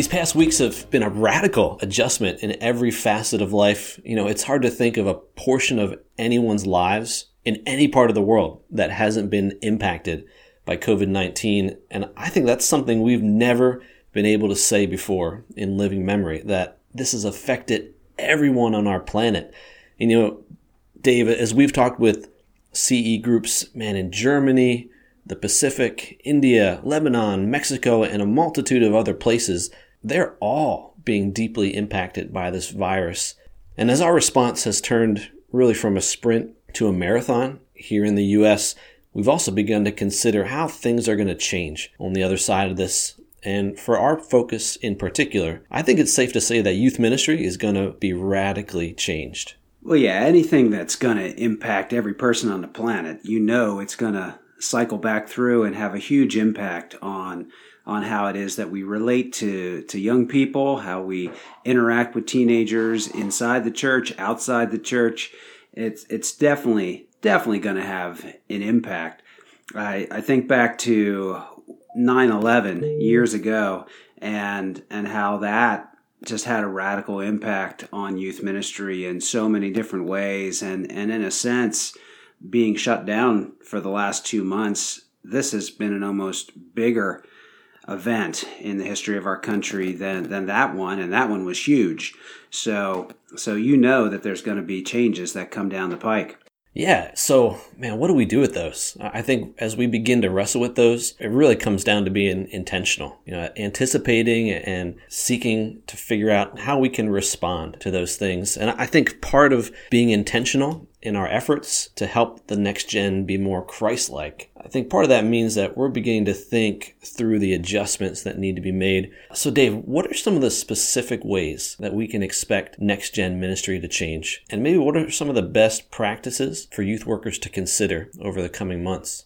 These past weeks have been a radical adjustment in every facet of life. You know, it's hard to think of a portion of anyone's lives in any part of the world that hasn't been impacted by COVID 19. And I think that's something we've never been able to say before in living memory that this has affected everyone on our planet. And, you know, Dave, as we've talked with CE groups, man, in Germany, the Pacific, India, Lebanon, Mexico, and a multitude of other places, they're all being deeply impacted by this virus. And as our response has turned really from a sprint to a marathon here in the US, we've also begun to consider how things are going to change on the other side of this. And for our focus in particular, I think it's safe to say that youth ministry is going to be radically changed. Well, yeah, anything that's going to impact every person on the planet, you know it's going to cycle back through and have a huge impact on on how it is that we relate to to young people, how we interact with teenagers inside the church, outside the church it's it's definitely definitely going to have an impact. I I think back to 9/11 years ago and and how that just had a radical impact on youth ministry in so many different ways and and in a sense being shut down for the last 2 months this has been an almost bigger event in the history of our country than than that one and that one was huge so so you know that there's going to be changes that come down the pike. Yeah. So, man, what do we do with those? I think as we begin to wrestle with those, it really comes down to being intentional, you know, anticipating and seeking to figure out how we can respond to those things. And I think part of being intentional in our efforts to help the next gen be more Christ like. I think part of that means that we're beginning to think through the adjustments that need to be made. So, Dave, what are some of the specific ways that we can expect next gen ministry to change? And maybe what are some of the best practices for youth workers to consider over the coming months?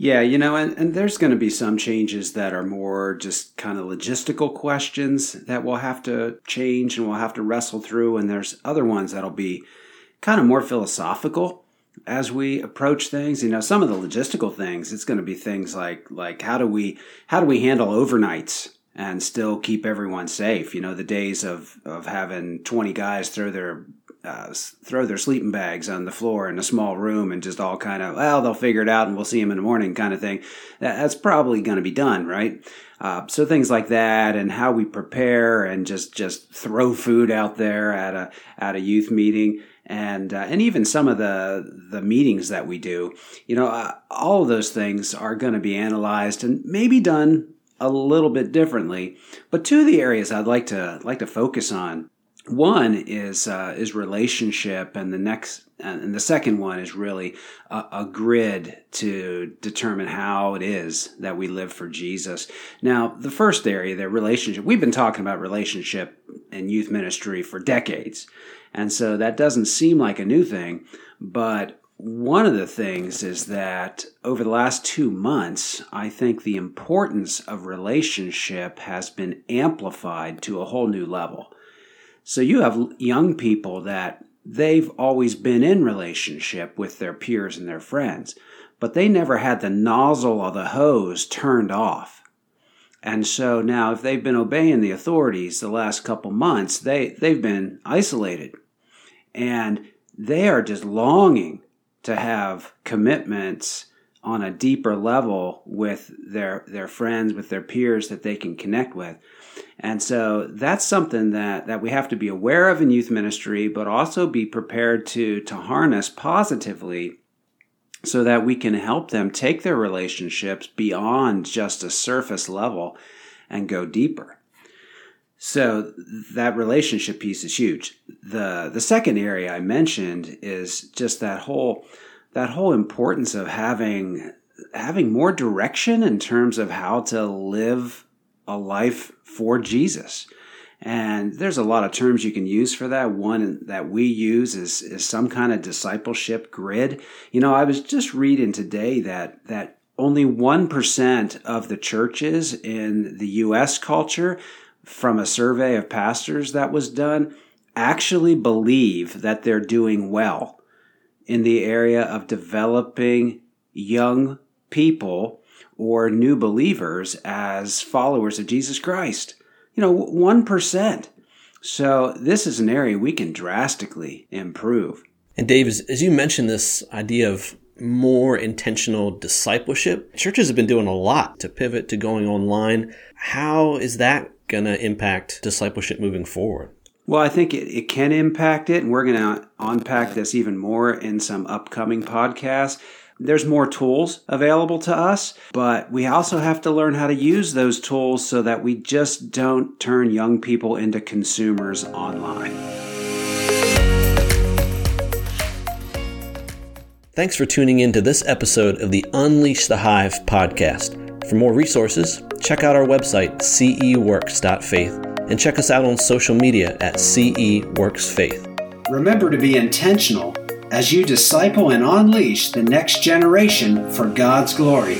Yeah, you know, and, and there's going to be some changes that are more just kind of logistical questions that we'll have to change and we'll have to wrestle through. And there's other ones that'll be kind of more philosophical as we approach things. You know some of the logistical things it's going to be things like like how do we how do we handle overnights and still keep everyone safe? You know the days of of having 20 guys throw their uh, throw their sleeping bags on the floor in a small room and just all kind of well they'll figure it out and we'll see them in the morning kind of thing that, that's probably going to be done right uh, so things like that and how we prepare and just just throw food out there at a at a youth meeting and uh, and even some of the the meetings that we do, you know, uh, all of those things are going to be analyzed and maybe done a little bit differently. But two of the areas I'd like to like to focus on, one is uh, is relationship, and the next and the second one is really a, a, grid to determine how it is that we live for Jesus. Now, the first area, the relationship, we've been talking about relationship in youth ministry for decades. And so that doesn't seem like a new thing. But one of the things is that over the last two months, I think the importance of relationship has been amplified to a whole new level. So you have young people that they've always been in relationship with their peers and their friends, but they never had the nozzle of the hose turned off. And so now, if they've been obeying the authorities the last couple months, they, they've been isolated. And they are just longing to have commitments on a deeper level with their, their friends, with their peers that they can connect with. And so that's something that, that we have to be aware of in youth ministry, but also be prepared to, to harness positively so that we can help them take their relationships beyond just a surface level and go deeper. So that relationship piece is huge. The the second area I mentioned is just that whole that whole importance of having having more direction in terms of how to live a life for Jesus. And there's a lot of terms you can use for that. One that we use is, is some kind of discipleship grid. You know, I was just reading today that, that only 1% of the churches in the U.S. culture from a survey of pastors that was done actually believe that they're doing well in the area of developing young people or new believers as followers of Jesus Christ. You know, 1%. So this is an area we can drastically improve. And Dave, as, as you mentioned this idea of more intentional discipleship, churches have been doing a lot to pivot to going online. How is that going to impact discipleship moving forward? Well, I think it, it can impact it, and we're going to unpack this even more in some upcoming podcasts. There's more tools available to us, but we also have to learn how to use those tools so that we just don't turn young people into consumers online. Thanks for tuning in to this episode of the Unleash the Hive podcast. For more resources, check out our website, ceworks.faith, and check us out on social media at CE Works Faith. Remember to be intentional as you disciple and unleash the next generation for God's glory.